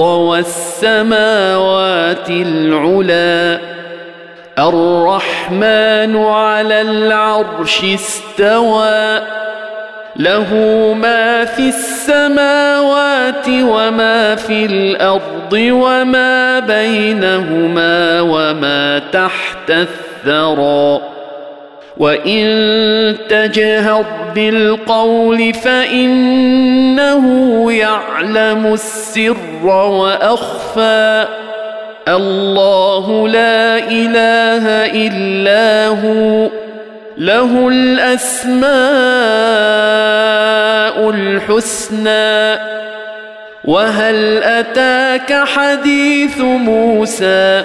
والسماوات العلى الرحمن على العرش استوى. له ما في السماوات وما في الأرض وما بينهما وما تحت الثرى. وان تجهر بالقول فانه يعلم السر واخفى الله لا اله الا هو له الاسماء الحسنى وهل اتاك حديث موسى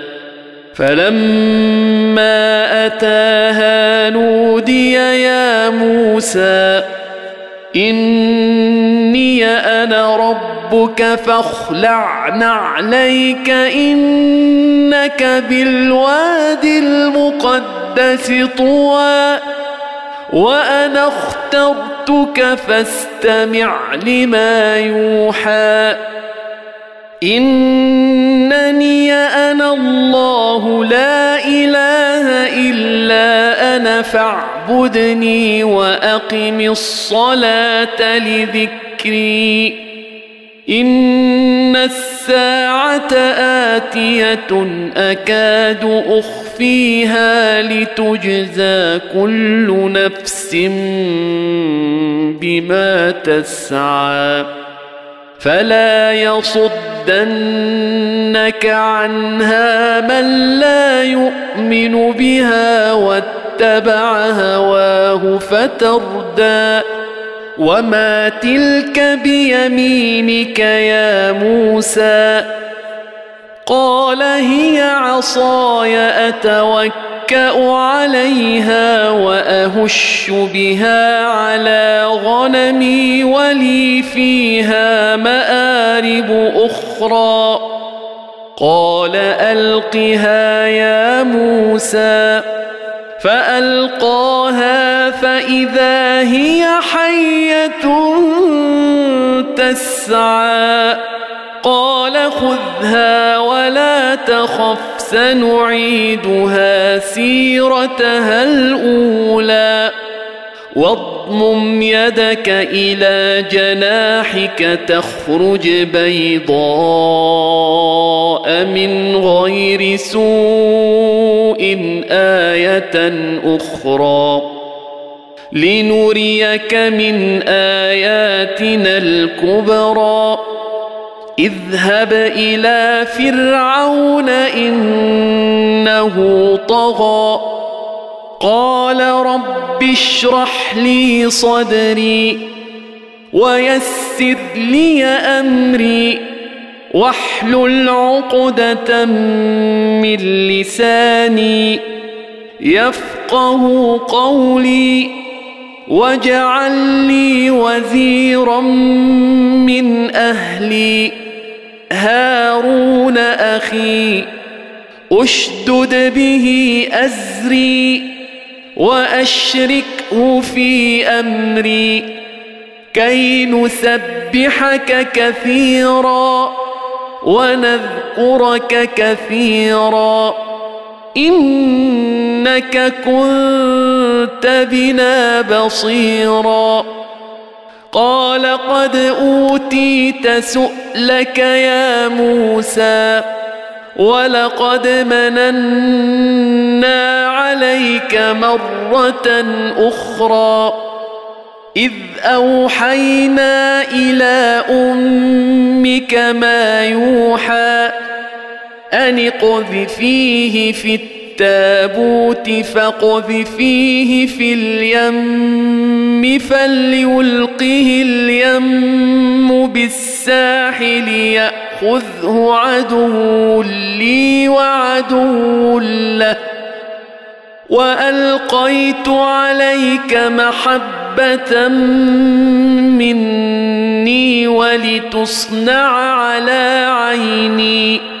فلما أتاها نودي يا موسى إني أنا ربك فاخلع نعليك إنك بالوادي المقدس طوى وأنا اخترتك فاستمع لما يوحى. إنني أنا الله لا إله إلا أنا فاعبدني وأقم الصلاة لذكري. إن الساعة آتية أكاد أخفيها لتجزى كل نفس بما تسعى. فلا يصدنك عنها من لا يؤمن بها واتبع هواه فتردى وما تلك بيمينك يا موسى؟ قال هي عصاي اتوكا عليها وأهش بها على غنمي ولي فيها مآرب أخرى. قال ألقها يا موسى. فألقاها فإذا هي حية تسعى. قال خذها ولا تخف. سنعيدها سيرتها الأولى. واضمم يدك إلى جناحك تخرج بيضاء من غير سوء آية أخرى. لنريك من آياتنا الكبرى. اذهب إلى فرعون إنه طغى. قال رب اشرح لي صدري ويسر لي أمري واحلل عقدة من لساني يفقه قولي واجعل لي وزيرا من أهلي. هارون أخي أشدد به أزري وأشركه في أمري كي نسبحك كثيرا ونذكرك كثيرا. إنك كنت بنا بصيرا. قال قد أوتيت سؤلك يا موسى ولقد مننا عليك مرة أخرى إذ أوحينا إلى أمك ما يوحى أن اقذفيه في التابوت فاقذفيه في اليم فليلقه اليم بالساحل يأخذه عدو لي وعدو له. وألقيت عليك محبة مني ولتصنع على عيني.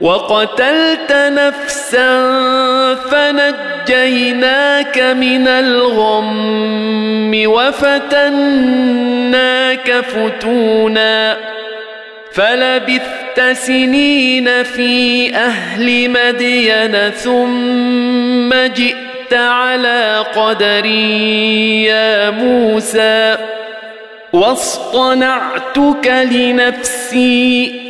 وقتلت نفسا فنجيناك من الغم وفتناك فتونا فلبثت سنين في أهل مدين ثم جئت على قدري يا موسى واصطنعتك لنفسي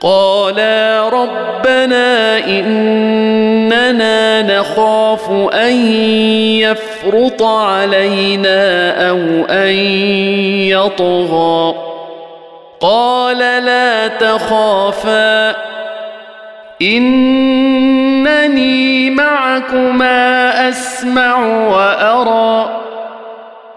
قالا ربنا إننا نخاف أن يفرط علينا أو أن يطغى. قال لا تخافا. إنني معكما أسمع وأرى.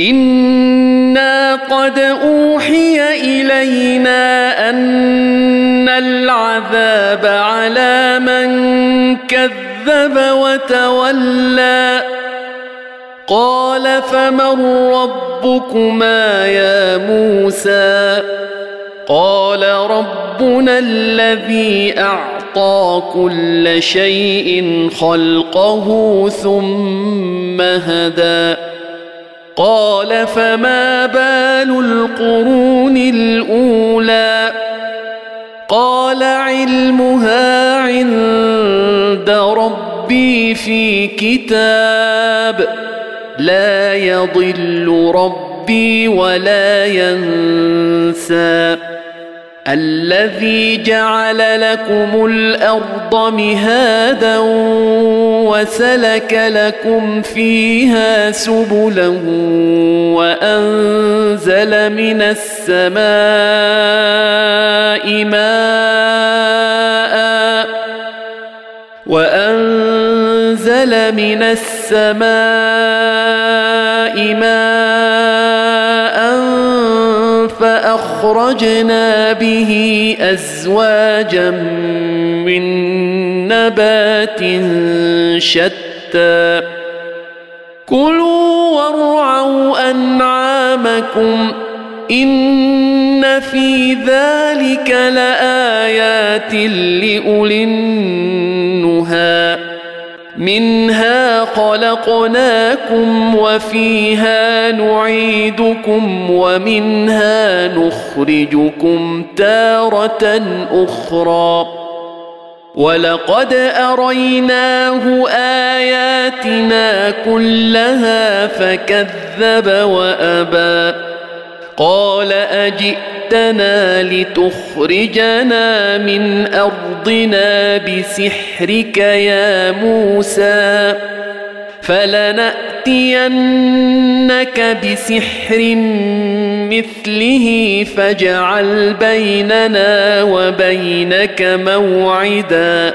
أنا قد اوحي الينا ان العذاب على من كذب وتولى قال فمن ربكما يا موسى قال ربنا الذي اعطى كل شيء خلقه ثم هدى قال فما بال القرون الأولى؟ قال علمها عند ربي في كتاب لا يضل ربي ولا ينسى. الذي جعل لكم الأرض مهادا وسلك لكم فيها سبلا وأنزل من السماء ماء وأنزل من السماء ماء فاخرجنا به أزواجا من نبات شتى. كلوا وارعوا أنعامكم إن في ذلك لآيات لأولي النهى منها خلقناكم وفيها نعيدكم ومنها نخرجكم تارة أخرى. ولقد أريناه آياتنا كلها فكذب وأبى. قال اجئتنا لتخرجنا من أرضنا بسحرك يا موسى فلنأتينك بسحر مثله فاجعل بيننا وبينك موعدا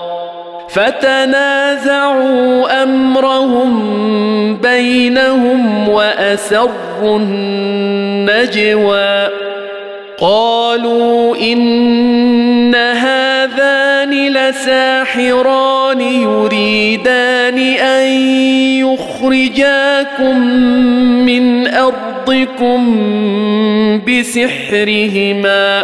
فتنازعوا أمرهم بينهم وأسروا النجوى. قالوا إن هذان لساحران يريدان أن يخرجاكم من أرضكم بسحرهما.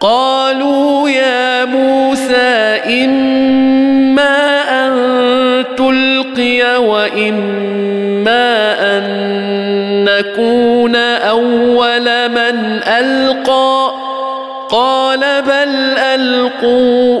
قالوا يا موسى إما أن تلقي وإما أن نكون أول من ألقى. قال بل ألقوا.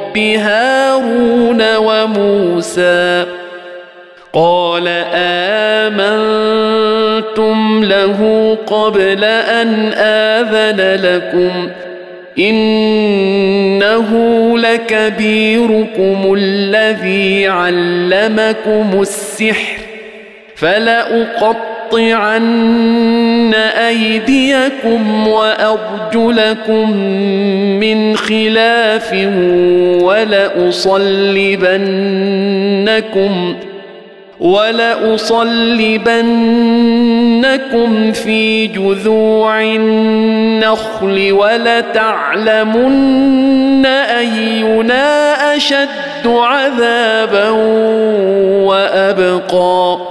رب هارون وموسى قال امنتم له قبل ان اذن لكم انه لكبيركم الذي علمكم السحر فلاقطع لأقطعن أيديكم وأرجلكم من خلاف ولأصلبنكم ولأصلبنكم في جذوع النخل ولتعلمن أينا أشد عذابا وأبقى.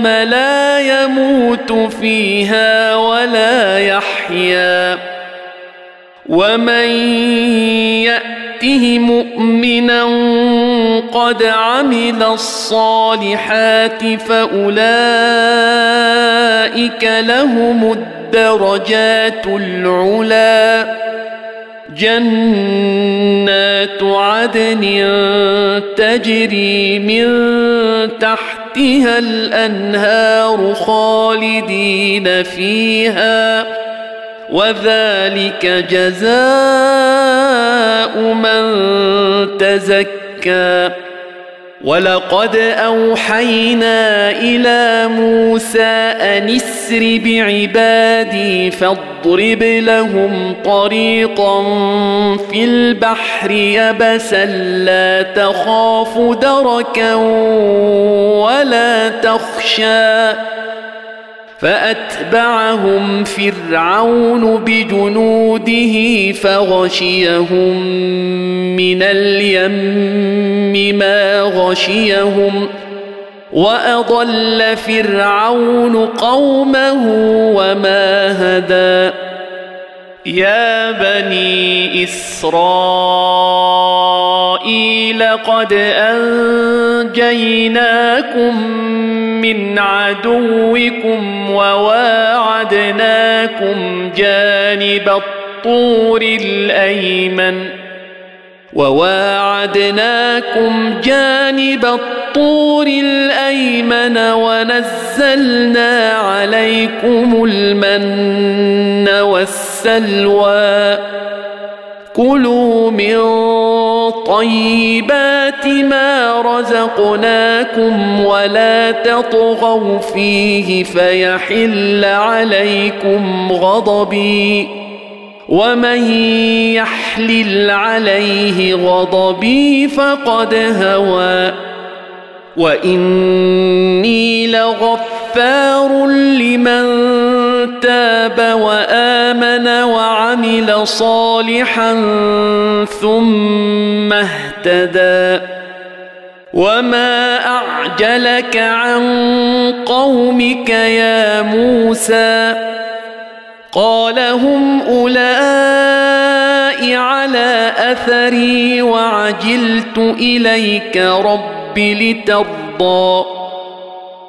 لا يموت فيها ولا يحيا. ومن يأته مؤمنا قد عمل الصالحات فأولئك لهم الدرجات العلى جنات عدن تجري من تحتها الأنهار خالدين فيها وذلك جزاء من تزكى ولقد اوحينا إلى موسى ان اسر بعبادي فاضرب لهم طريقا في البحر يبسا لا تخاف دركا ولا تخشى فأتبعهم فرعون بجنوده فغشيهم من اليم ما غشيهم وأضل فرعون قومه وما هدى. يا بني إسرائيل قد أنجيناكم من عدوكم وواعدناكم جانب الطور الأيمن وواعدناكم جانب الطور الأيمن ونزلنا عليكم المن والسلوى كلوا من طيبات ما رزقناكم ولا تطغوا فيه فيحل عليكم غضبي ومن يحلل عليه غضبي فقد هوى وإني لغفار لمن تاب وآمن وعمل صالحا ثم اهتدى. وما اعجلك عن قومك يا موسى؟ قال هم اولئك على اثري وعجلت اليك رب لترضى.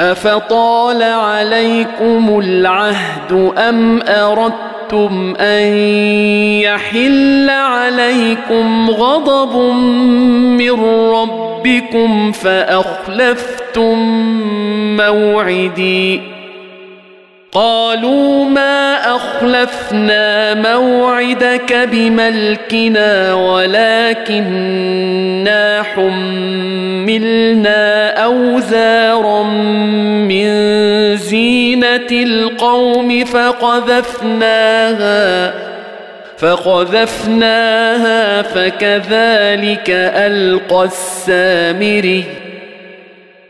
أفطال عليكم العهد أم أردتم أن يحل عليكم غضب من ربكم فأخلفتم موعدي؟ قالوا ما أخلفنا موعدك بملكنا ولكننا حملنا أوزارا من زينة القوم فقذفناها فقذفناها فكذلك ألقى السامري.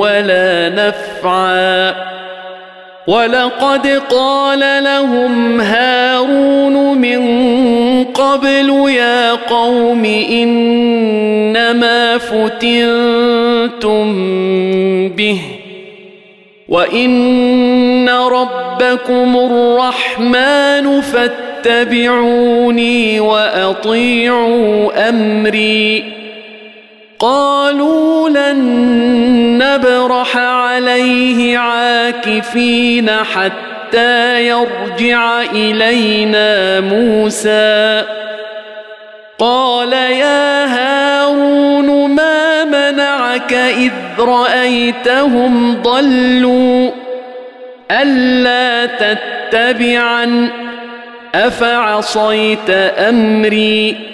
ولا نفعا. ولقد قال لهم هارون من قبل يا قوم إنما فتنتم به وان ربكم الرحمن فاتبعوني واطيعوا امري. قالوا لن نبرح عليه عاكفين حتى يرجع إلينا موسى. قال يا هارون ما منعك إذ رأيتهم ضلوا؟ ألا تتبعا أفعصيت أمري؟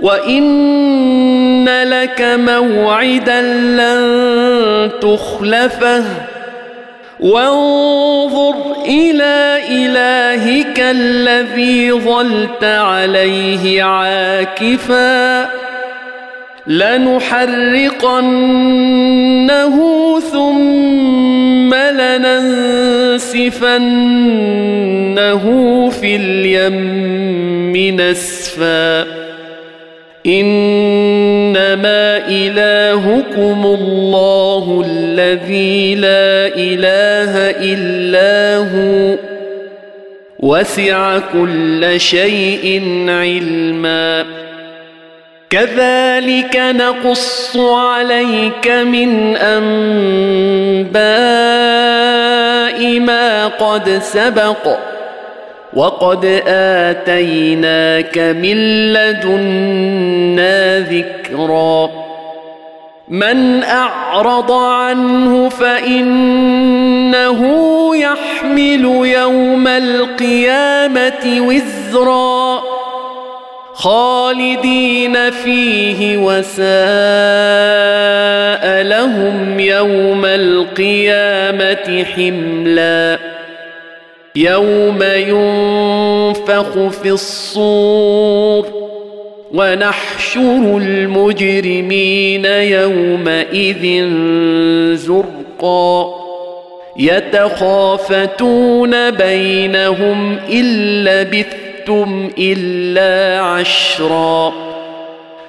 وان لك موعدا لن تخلفه وانظر إلى الهك الذي ظلت عليه عاكفا لنحرقنه ثم لننسفنه في اليم نسفا إنما إلهكم الله الذي لا إله إلا هو. وسع كل شيء علما. كذلك نقص عليك من أنباء ما قد سبق. وقد آتيناك من لدنا ذكرا. من أعرض عنه فإنه يحمل يوم القيامة وزرا. خالدين فيه وساء لهم يوم القيامة حملا. يوم ينفخ في الصور ونحشر المجرمين يومئذ زرقا. يتخافتون بينهم إن لبثتم إلا عشرا.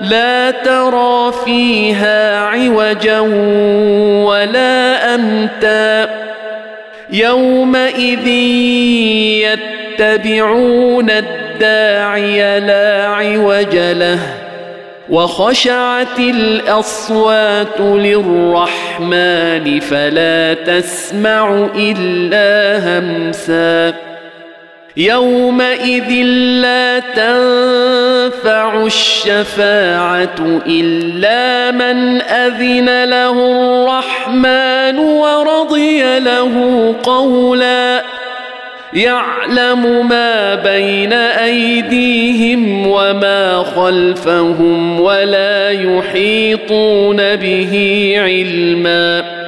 لا ترى فيها عوجا ولا أمتا. يومئذ يتبعون الداعي لا عوج له وخشعت الأصوات للرحمن فلا تسمع إلا همسا. يومئذ لا تنفع الشفاعة إلا من أذن له الرحمن ورضي له قولا. يعلم ما بين أيديهم وما خلفهم ولا يحيطون به علما.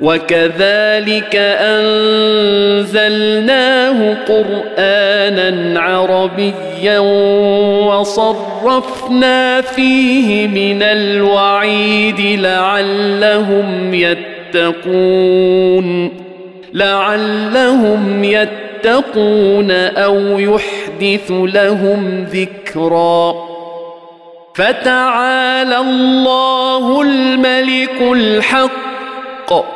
وكذلك أنزلناه قرآنا عربيا وصرفنا فيه من الوعيد لعلهم يتقون لعلهم يتقون أو يحدث لهم ذكرا. فتعالى الله الملك الحق.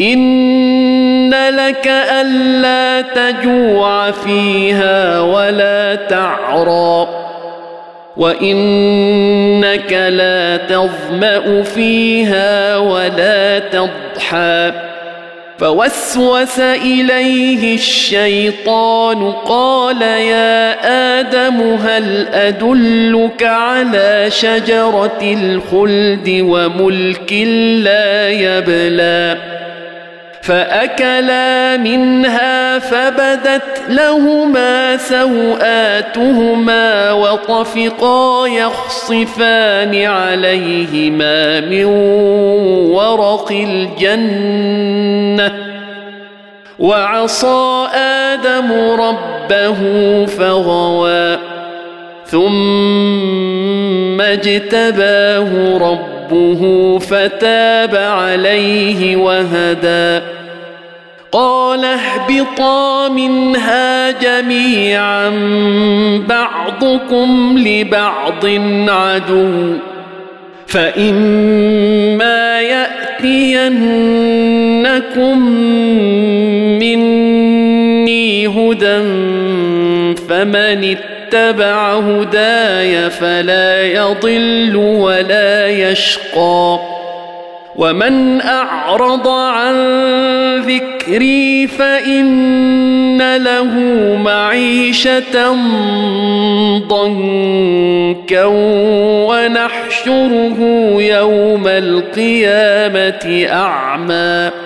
ان لك الا تجوع فيها ولا تعرى وانك لا تظما فيها ولا تضحى فوسوس اليه الشيطان قال يا آدم هل ادلك على شجره الخلد وملك لا يبلى فأكلا منها فبدت لهما سوآتهما وطفقا يخصفان عليهما من ورق الجنة وعصى آدم ربه فغوى ثم اجتباه ربه فتاب عليه وهدى. قال اهبطا منها جميعا بعضكم لبعض عدو. فإما يأتينكم مني هدى فمن اتبع هداي فلا يضل ولا يشقى. ومن أعرض عن ذكري فإن له معيشة ضنكا ونحشره يوم القيامة أعمى.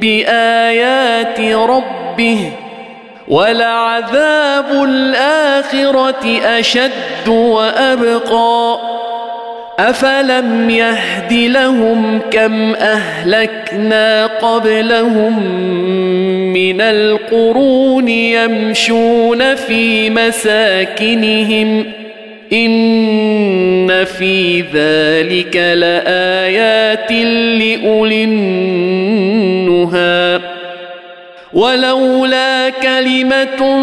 بآيات ربه ولعذاب الآخرة أشد وأبقى أفلم يهد لهم كم أهلكنا قبلهم من القرون يمشون في مساكنهم ان في ذلك لايات لاولي النهى ولولا كلمه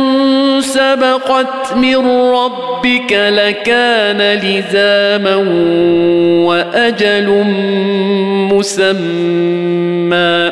سبقت من ربك لكان لزاما واجل مسمى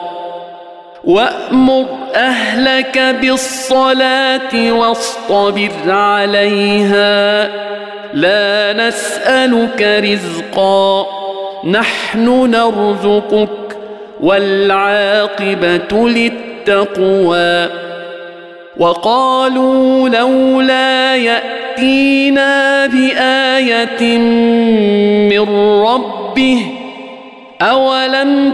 وأمر أهلك بالصلاة واصطبر عليها. لا نسألك رزقا نحن نرزقك والعاقبة للتقوى. وقالوا لولا يأتينا بآية من ربه أولم